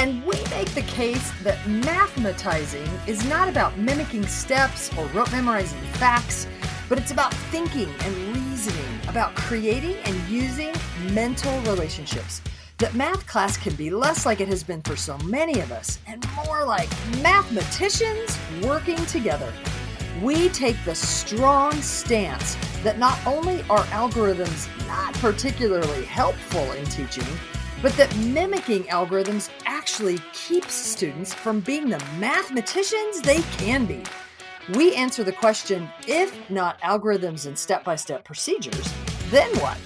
And we make the case that mathematizing is not about mimicking steps or rote memorizing facts, but it's about thinking and reasoning, about creating and using mental relationships. That math class can be less like it has been for so many of us and more like mathematicians working together. We take the strong stance that not only are algorithms not particularly helpful in teaching, but that mimicking algorithms actually keeps students from being the mathematicians they can be. We answer the question if not algorithms and step by step procedures, then what?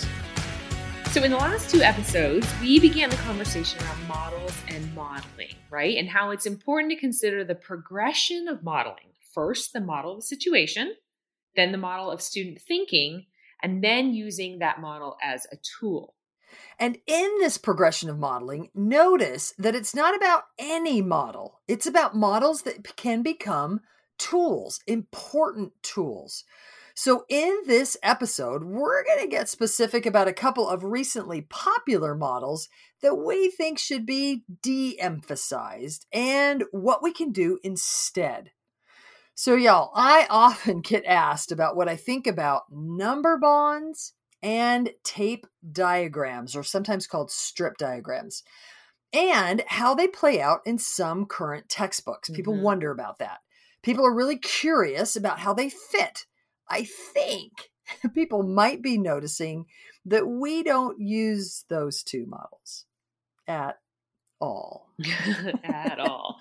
So, in the last two episodes, we began the conversation around models and modeling, right? And how it's important to consider the progression of modeling. First, the model of the situation, then the model of student thinking, and then using that model as a tool. And in this progression of modeling, notice that it's not about any model, it's about models that can become tools, important tools. So, in this episode, we're going to get specific about a couple of recently popular models that we think should be de emphasized and what we can do instead. So, y'all, I often get asked about what I think about number bonds and tape diagrams, or sometimes called strip diagrams, and how they play out in some current textbooks. People mm-hmm. wonder about that. People are really curious about how they fit. I think people might be noticing that we don't use those two models at all. at all.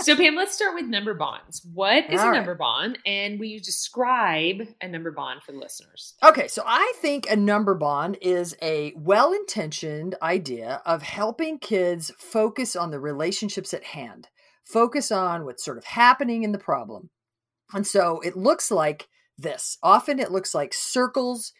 So, Pam, let's start with number bonds. What is all a number right. bond? And will you describe a number bond for the listeners? Okay, so I think a number bond is a well intentioned idea of helping kids focus on the relationships at hand, focus on what's sort of happening in the problem. And so it looks like this. Often it looks like circles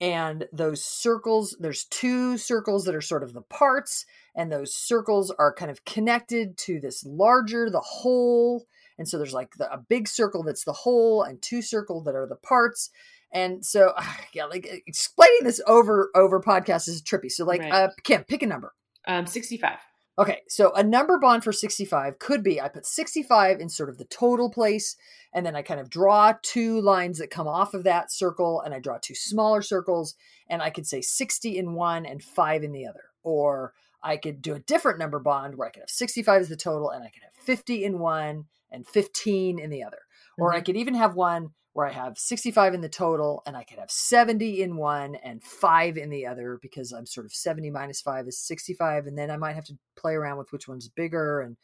and those circles there's two circles that are sort of the parts and those circles are kind of connected to this larger the whole. And so there's like the, a big circle that's the whole and two circle that are the parts. And so yeah like explaining this over over podcast is trippy. So like right. uh kim pick a number. Um 65 Okay, so a number bond for 65 could be I put 65 in sort of the total place, and then I kind of draw two lines that come off of that circle, and I draw two smaller circles, and I could say 60 in one and five in the other. Or I could do a different number bond where I could have 65 as the total, and I could have 50 in one and 15 in the other. Mm-hmm. Or I mm-hmm. could even have one where I have 65 in the total and I could have 70 in one and five in the other because I'm sort of 70 minus five is 65. And then I might have to play around with which one's bigger and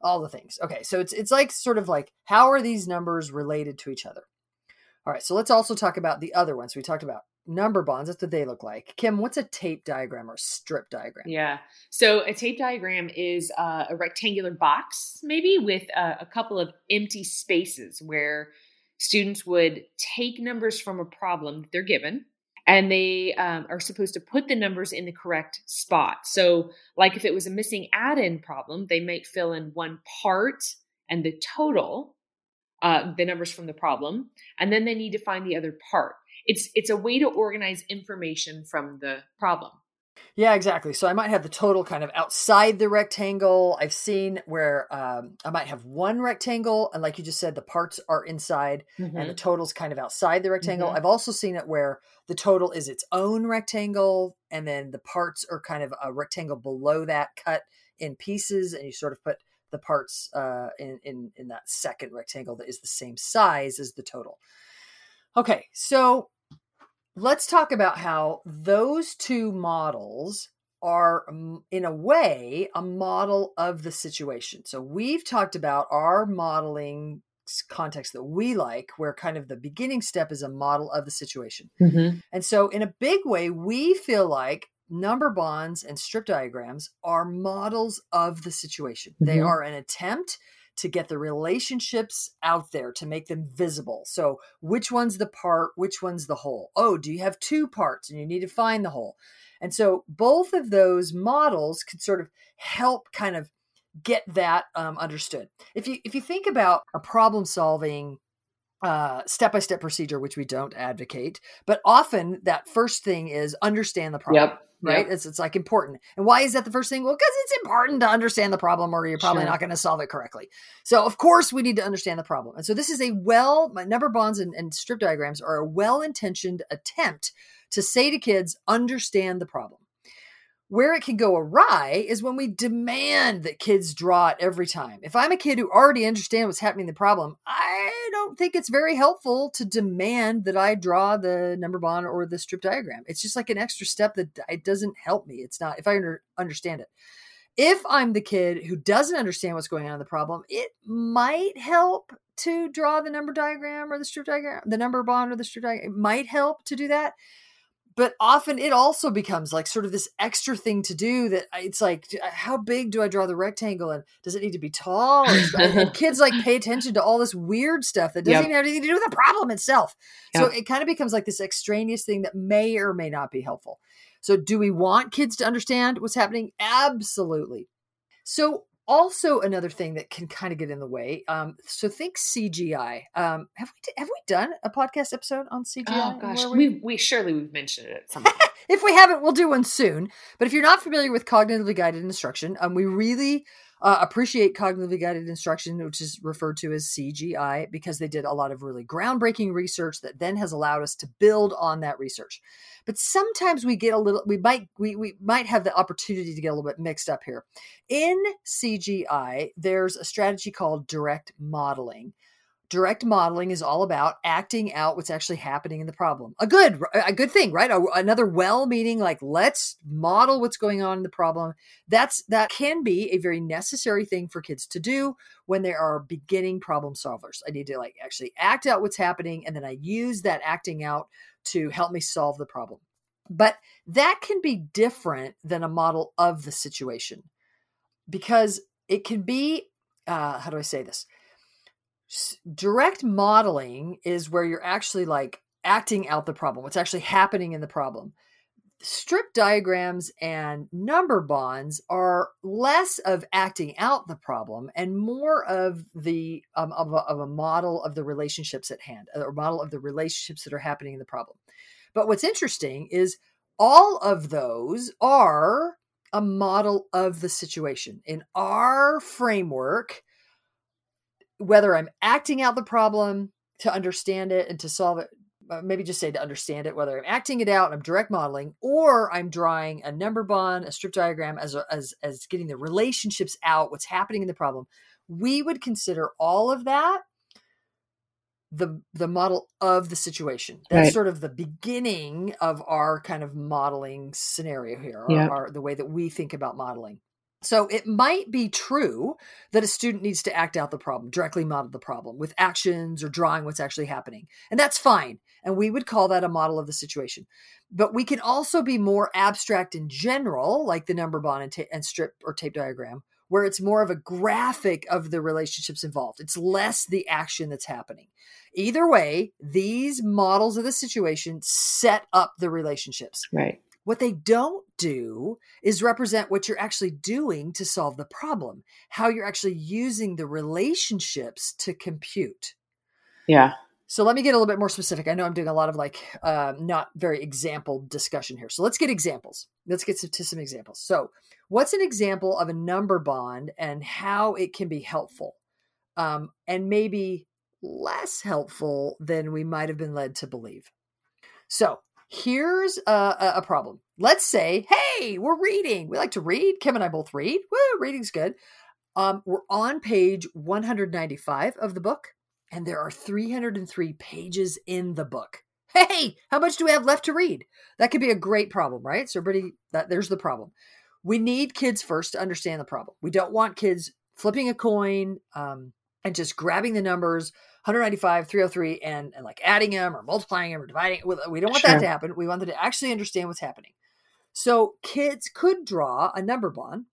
all the things. Okay. So it's, it's like sort of like, how are these numbers related to each other? All right. So let's also talk about the other ones. We talked about number bonds. That's what they look like. Kim, what's a tape diagram or strip diagram? Yeah. So a tape diagram is uh, a rectangular box, maybe with a, a couple of empty spaces where students would take numbers from a problem they're given and they um, are supposed to put the numbers in the correct spot. So, like if it was a missing addend problem, they might fill in one part and the total, uh, the numbers from the problem, and then they need to find the other part. it's it's a way to organize information from the problem. Yeah, exactly. So I might have the total kind of outside the rectangle. I've seen where um, I might have one rectangle, and like you just said, the parts are inside, mm-hmm. and the total's kind of outside the rectangle. Mm-hmm. I've also seen it where the total is its own rectangle, and then the parts are kind of a rectangle below that, cut in pieces, and you sort of put the parts uh, in, in in that second rectangle that is the same size as the total. Okay, so let's talk about how those two models are mm, in a way a model of the situation. So we've talked about our modeling context that we like where kind of the beginning step is a model of the situation. Mm-hmm. And so in a big way we feel like number bonds and strip diagrams are models of the situation. Mm-hmm. They are an attempt to get the relationships out there to make them visible. So, which one's the part, which one's the whole? Oh, do you have two parts and you need to find the whole? And so, both of those models could sort of help kind of get that um, understood. If you if you think about a problem solving uh, step-by-step procedure which we don't advocate but often that first thing is understand the problem yep right? Yep. It's it's like important. And why is that the first thing? Well, because it's important to understand the problem, or you're probably sure. not going to solve it correctly. So of course we need to understand the problem. And so this is a well number bonds and, and strip diagrams are a well-intentioned attempt to say to kids, understand the problem. Where it can go awry is when we demand that kids draw it every time. If I'm a kid who already understands what's happening in the problem, I don't think it's very helpful to demand that I draw the number bond or the strip diagram. It's just like an extra step that it doesn't help me. It's not if I under, understand it. If I'm the kid who doesn't understand what's going on in the problem, it might help to draw the number diagram or the strip diagram, the number bond or the strip diagram. It might help to do that but often it also becomes like sort of this extra thing to do that it's like how big do i draw the rectangle and does it need to be tall? And kids like pay attention to all this weird stuff that doesn't yep. even have anything to do with the problem itself. Yep. so it kind of becomes like this extraneous thing that may or may not be helpful. So do we want kids to understand what's happening? Absolutely. So also another thing that can kind of get in the way. Um, so think CGI. Um, have we have we done a podcast episode on CGI? Oh gosh, we we, we surely we've mentioned it. At if we haven't, we'll do one soon. But if you're not familiar with cognitively guided instruction, um, we really uh, appreciate cognitively guided instruction, which is referred to as CGI, because they did a lot of really groundbreaking research that then has allowed us to build on that research. But sometimes we get a little, we might, we, we might have the opportunity to get a little bit mixed up here. In CGI, there's a strategy called direct modeling direct modeling is all about acting out what's actually happening in the problem. A good a good thing right? A, another well meaning like let's model what's going on in the problem. That's that can be a very necessary thing for kids to do when they are beginning problem solvers. I need to like actually act out what's happening and then i use that acting out to help me solve the problem. But that can be different than a model of the situation because it can be uh, how do i say this direct modeling is where you're actually like acting out the problem, what's actually happening in the problem. Strip diagrams and number bonds are less of acting out the problem and more of the um, of, a, of a model of the relationships at hand, or model of the relationships that are happening in the problem. But what's interesting is all of those are a model of the situation. In our framework, whether I'm acting out the problem to understand it and to solve it, uh, maybe just say to understand it, whether I'm acting it out and I'm direct modeling, or I'm drawing a number bond, a strip diagram as, a, as, as getting the relationships out, what's happening in the problem, we would consider all of that the the model of the situation. That's right. sort of the beginning of our kind of modeling scenario here, yep. our, the way that we think about modeling. So it might be true that a student needs to act out the problem, directly model the problem with actions or drawing what's actually happening. And that's fine. And we would call that a model of the situation. But we can also be more abstract in general, like the number bond and, ta- and strip or tape diagram, where it's more of a graphic of the relationships involved. It's less the action that's happening. Either way, these models of the situation set up the relationships. Right. What they don't do is represent what you're actually doing to solve the problem, how you're actually using the relationships to compute. Yeah. So let me get a little bit more specific. I know I'm doing a lot of like uh, not very example discussion here. So let's get examples. Let's get to some examples. So, what's an example of a number bond and how it can be helpful, um, and maybe less helpful than we might have been led to believe? So, here's a, a problem. Let's say, hey, we're reading. We like to read. Kim and I both read. Woo, reading's good. Um, we're on page 195 of the book and there are 303 pages in the book. Hey, how much do we have left to read? That could be a great problem, right? So, everybody, that there's the problem. We need kids first to understand the problem. We don't want kids flipping a coin um, and just grabbing the numbers 195, 303, and, and like adding them or multiplying them or dividing. We don't want sure. that to happen. We want them to actually understand what's happening. So, kids could draw a number bond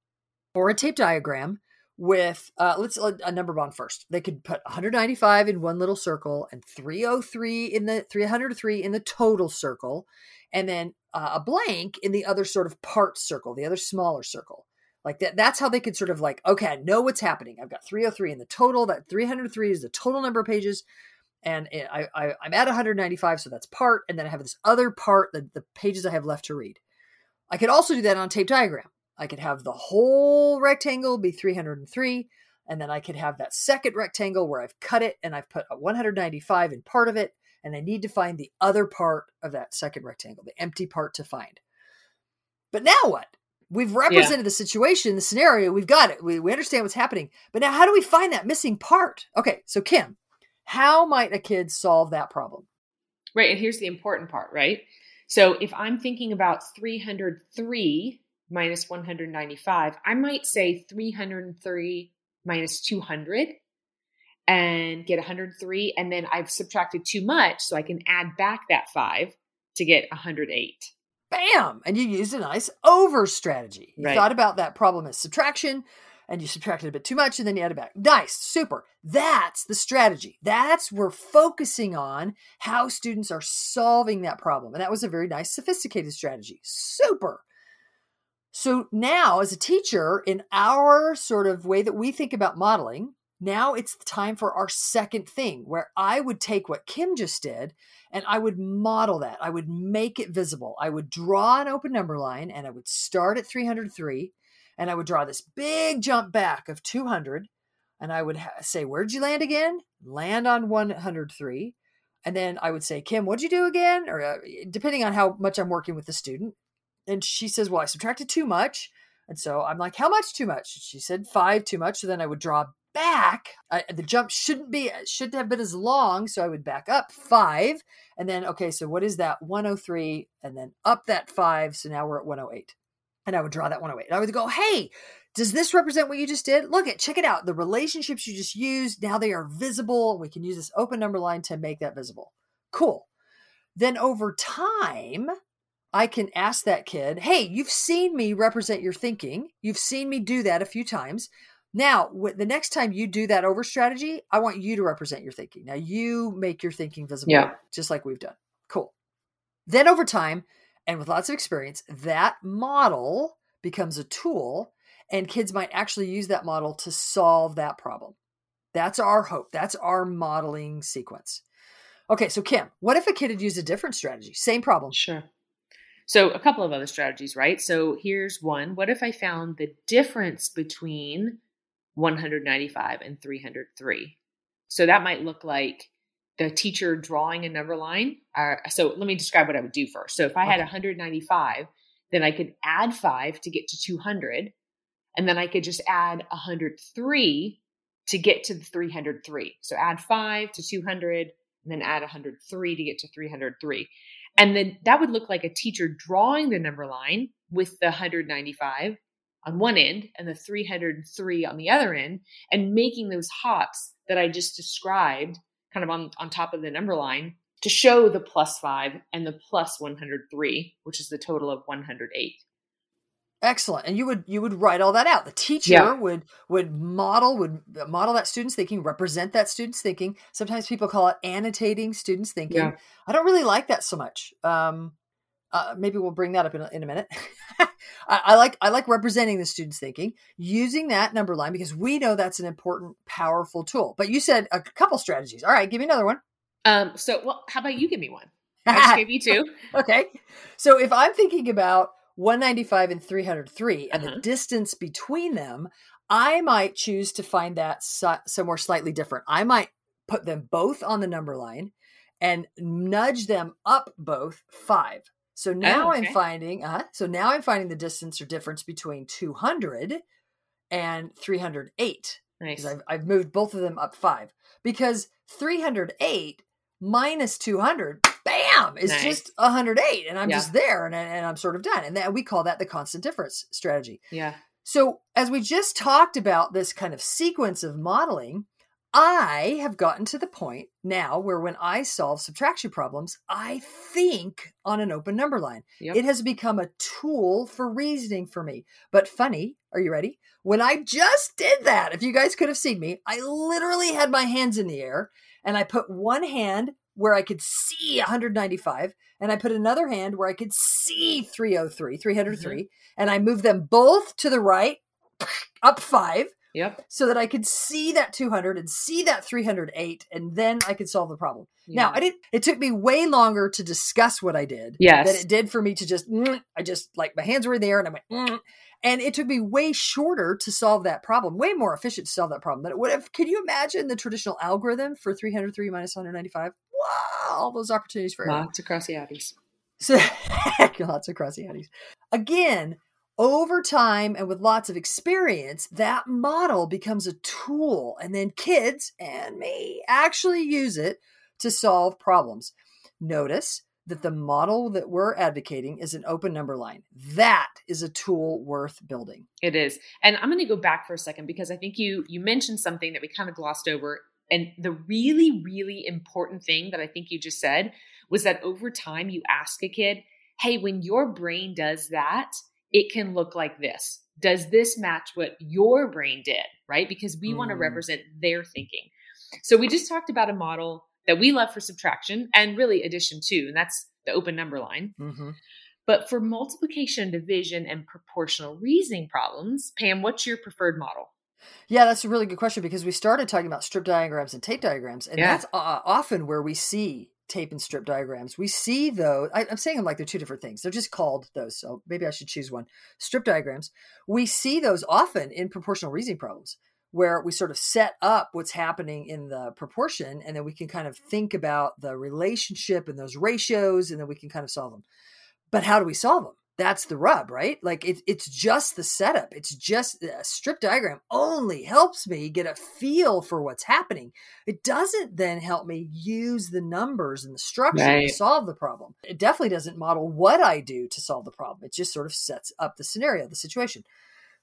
or a tape diagram with uh let's uh, a number bond first they could put 195 in one little circle and 303 in the 303 in the total circle and then uh, a blank in the other sort of part circle the other smaller circle like that that's how they could sort of like okay i know what's happening i've got 303 in the total that 303 is the total number of pages and I, I i'm at 195 so that's part and then i have this other part the, the pages i have left to read i could also do that on a tape diagram I could have the whole rectangle be 303, and then I could have that second rectangle where I've cut it and I've put a 195 in part of it, and I need to find the other part of that second rectangle, the empty part to find. But now what? We've represented yeah. the situation, the scenario, we've got it. We, we understand what's happening. But now, how do we find that missing part? Okay, so Kim, how might a kid solve that problem? Right. And here's the important part, right? So if I'm thinking about 303 minus 195, I might say 303 minus 200 and get 103. And then I've subtracted too much, so I can add back that five to get 108. Bam! And you used a nice over strategy. You right. thought about that problem as subtraction and you subtracted a bit too much and then you added back. Nice, super. That's the strategy. That's we're focusing on how students are solving that problem. And that was a very nice, sophisticated strategy. Super. So now, as a teacher, in our sort of way that we think about modeling, now it's the time for our second thing where I would take what Kim just did and I would model that. I would make it visible. I would draw an open number line and I would start at 303 and I would draw this big jump back of 200 and I would ha- say, Where'd you land again? Land on 103. And then I would say, Kim, what'd you do again? Or uh, depending on how much I'm working with the student and she says, Well, I subtracted too much. And so I'm like, How much too much? She said, Five too much. So then I would draw back. I, the jump shouldn't be, uh, shouldn't have been as long. So I would back up five. And then, okay, so what is that? 103. And then up that five. So now we're at 108. And I would draw that 108. And I would go, Hey, does this represent what you just did? Look at, check it out. The relationships you just used, now they are visible. We can use this open number line to make that visible. Cool. Then over time, I can ask that kid, hey, you've seen me represent your thinking. You've seen me do that a few times. Now, the next time you do that over strategy, I want you to represent your thinking. Now, you make your thinking visible, yeah. just like we've done. Cool. Then, over time, and with lots of experience, that model becomes a tool, and kids might actually use that model to solve that problem. That's our hope. That's our modeling sequence. Okay, so Kim, what if a kid had used a different strategy? Same problem. Sure. So, a couple of other strategies, right? So, here's one. What if I found the difference between 195 and 303? So, that might look like the teacher drawing a number line. Uh, so, let me describe what I would do first. So, if I had 195, then I could add five to get to 200. And then I could just add 103 to get to the 303. So, add five to 200, and then add 103 to get to 303. And then that would look like a teacher drawing the number line with the 195 on one end and the 303 on the other end and making those hops that I just described kind of on, on top of the number line to show the plus five and the plus 103, which is the total of 108. Excellent. And you would you would write all that out. The teacher yeah. would would model would model that student's thinking, represent that student's thinking. Sometimes people call it annotating students' thinking. Yeah. I don't really like that so much. Um, uh, maybe we'll bring that up in a, in a minute. I, I, like I like representing the student's thinking using that number line because we know that's an important, powerful tool. But you said a couple strategies. All right, give me another one. Um, so, well, how about you give me one? I just gave you two. okay. So if I'm thinking about 195 and 303 and Uh-huh. the distance between them, I might choose to find that so- somewhere slightly different. I might put them both on the number line and nudge them up both five. So now I'm finding, uh, so now I'm finding the distance or difference between 200 and 308 Nice. because I've, I've moved both of them up five because 308 minus 200 bam is Nice. just 108 and i'm Yeah. just there and, and i'm sort of done and that we call that the constant difference strategy Yeah. so as we just talked about this kind of sequence of modeling i have gotten to the point now where when i solve subtraction problems i think on an open number line. Yep. it has become a tool for reasoning for me. But funny are you ready? When I just did that, if you guys could have seen me, I literally had my hands in the air and I put one hand where I could see 195 and I put another hand where I could see 303, 303, mm-hmm. and I moved them both to the right, up five, Yep. so that I could see that 200 and see that 308, and then I could solve the problem. Now, I didn't, it took me way longer to discuss what I did Yes. than it did for me to just, mm, I just like my hands were in the air and I went, mm, and it took me way shorter to solve that problem, way more efficient to solve that problem than it would have. Can you imagine the traditional algorithm for 303 minus 195? Wow, all those opportunities for error. Lots of crossy outies. So lots of crossy hatties. Again, over time and with lots of experience, that model becomes a tool, and then kids and me actually use it to solve problems. Notice that the model that we're advocating is an open number line. That is a tool worth building. It is. And I'm going to go back for a second because I think you you mentioned something that we kind of glossed over and the really really important thing that I think you just said was that over time you ask a kid, "Hey, when your brain does that, it can look like this. Does this match what your brain did?" Right? Because we want to Mm. represent their thinking. So we just talked about a model that we love for subtraction and really addition too, and that's the open number line. Mm-hmm. But for multiplication, division, and proportional reasoning problems, Pam, what's your preferred model? Yeah, that's a really good question because we started talking about strip diagrams and tape diagrams, and Yeah. that's uh, often where we see tape and strip diagrams. We see those. I, I'm saying them like they're two different things. They're just called those. So maybe I should choose one. Strip diagrams. We see those often in proportional reasoning problems where we sort of set up what's happening in the proportion, and then we can kind of think about the relationship and those ratios, and then we can kind of solve them. But how do we solve them? That's the rub, right? Like it, it's just the setup. It's just a strip diagram only helps me get a feel for what's happening. It doesn't then help me use the numbers and the structure Right. to solve the problem. It definitely doesn't model what I do to solve the problem. It just sort of sets up the scenario, the situation.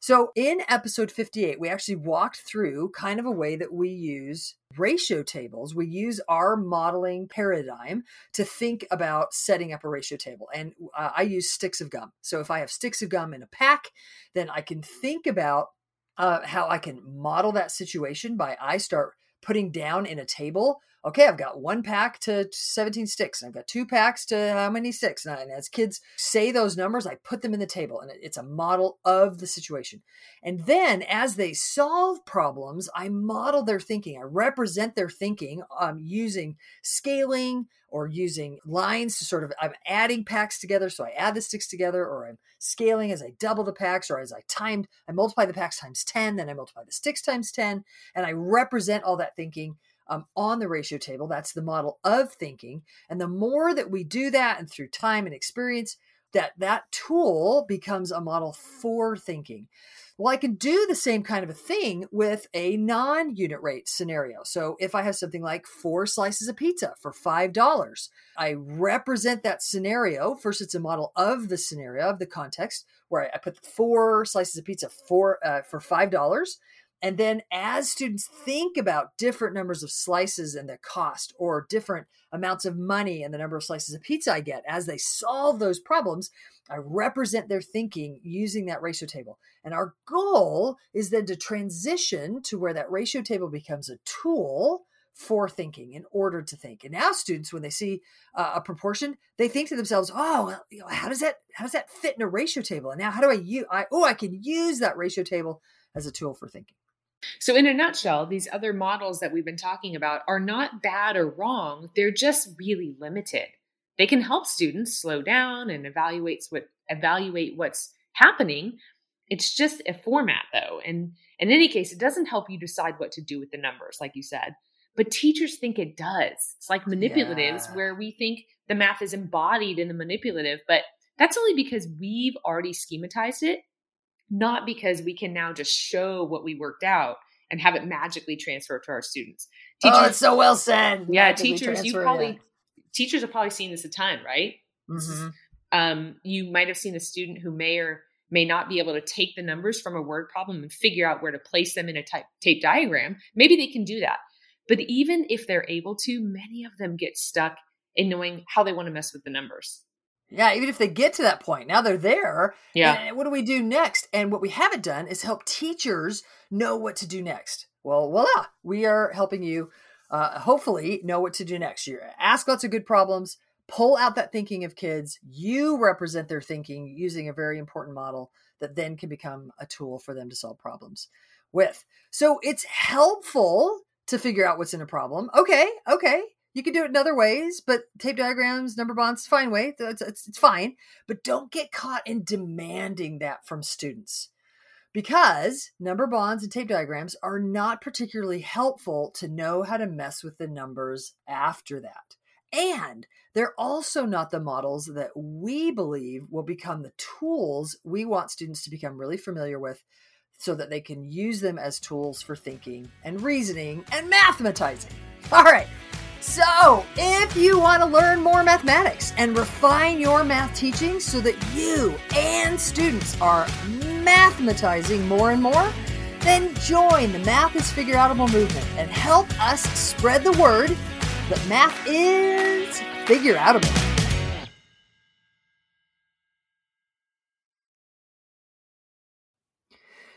So in episode 58, we actually walked through kind of a way that we use ratio tables. We use our modeling paradigm to think about setting up a ratio table. And uh, I use sticks of gum. So if I have sticks of gum in a pack, then I can think about uh, how I can model that situation by I start putting down in a table. Okay, I've got one pack to 17 sticks, and I've got two packs to how many sticks? And as kids say those numbers, I put them in the table, and it's a model of the situation. And then as they solve problems, I model their thinking. I represent their thinking um, using scaling or using lines to sort of, I'm adding packs together. So I add the sticks together, or I'm scaling as I double the packs, or as I timed, I multiply the packs times 10, then I multiply the sticks times 10, and I represent all that thinking um, on the ratio table. That's the model of thinking. And the more that we do that and through time and experience, that that tool becomes a model for thinking. Well, I can do the same kind of a thing with a non unit rate scenario. So if I have something like four slices of pizza for $5, I represent that scenario. First, it's a model of the scenario, of the context, where I, put four slices of pizza for, uh, for $5. And then as students think about different numbers of slices and the cost, or different amounts of money and the number of slices of pizza I get, as they solve those problems, I represent their thinking using that ratio table. And our goal is then to transition to where that ratio table becomes a tool for thinking in order to think. And now students, when they see uh, a proportion, they think to themselves, "Oh, you know, how does that how does that fit in a ratio table? And now how do I use? I, oh, I can use that ratio table as a tool for thinking." So, in a nutshell, these other models that we've been talking about are not bad or wrong. They're just really limited. They can help students slow down and evaluate what evaluate what's happening. It's just a format, though, and in any case, it doesn't help you decide what to do with the numbers, like you said. But teachers think it does. It's like manipulatives, yeah. where we think the math is embodied in the manipulative, but that's only because we've already schematized it not because we can now just show what we worked out and have it magically transfer to our students. Teachers, oh, it's so well said. Yeah, teachers, you probably teachers have probably seen this a ton, right? Mm-hmm. Um, you might have seen a student who may or may not be able to take the numbers from a word problem and figure out where to place them in a type, tape diagram. Maybe they can do that. But even if they're able to, many of them get stuck in knowing how they want to mess with the numbers. Yeah, even if they get to that point, now they're there. Yeah. what do we do next? And what we haven't done is help teachers know what to do next. Well, voila, we are helping you uh, hopefully know what to do next. You ask lots of good problems, pull out that thinking of kids. You represent their thinking using a very important model that then can become a tool for them to solve problems with. So it's helpful to figure out what's in a problem. Okay, okay. You can do it in other ways, but tape diagrams, number bonds, fine way. It's, it's, it's fine. But don't get caught in demanding that from students because number bonds and tape diagrams are not particularly helpful to know how to mess with the numbers after that. And they're also not the models that we believe will become the tools we want students to become really familiar with so that they can use them as tools for thinking and reasoning and mathematizing. All right. So, if you want to learn more mathematics and refine your math teaching so that you and students are mathematizing more and more, then join the Math is Figure Outable movement and help us spread the word that math is figure outable.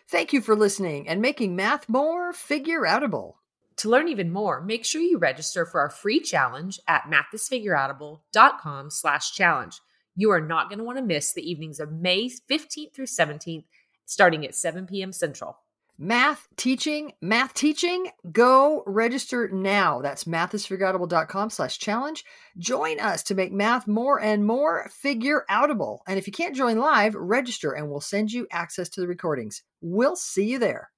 Thank you for listening and making math more figure outable. To learn even more, make sure you register for our free challenge at mathisfigureoutable.com slash challenge. You are not going to want to miss the evenings of May 15th through 17th, starting at 7 p.m. Central. Math teaching, math teaching, go register now. That's mathisfigureoutable.com slash challenge. Join us to make math more and more figure outable. And if you can't join live, register and we'll send you access to the recordings. We'll see you there.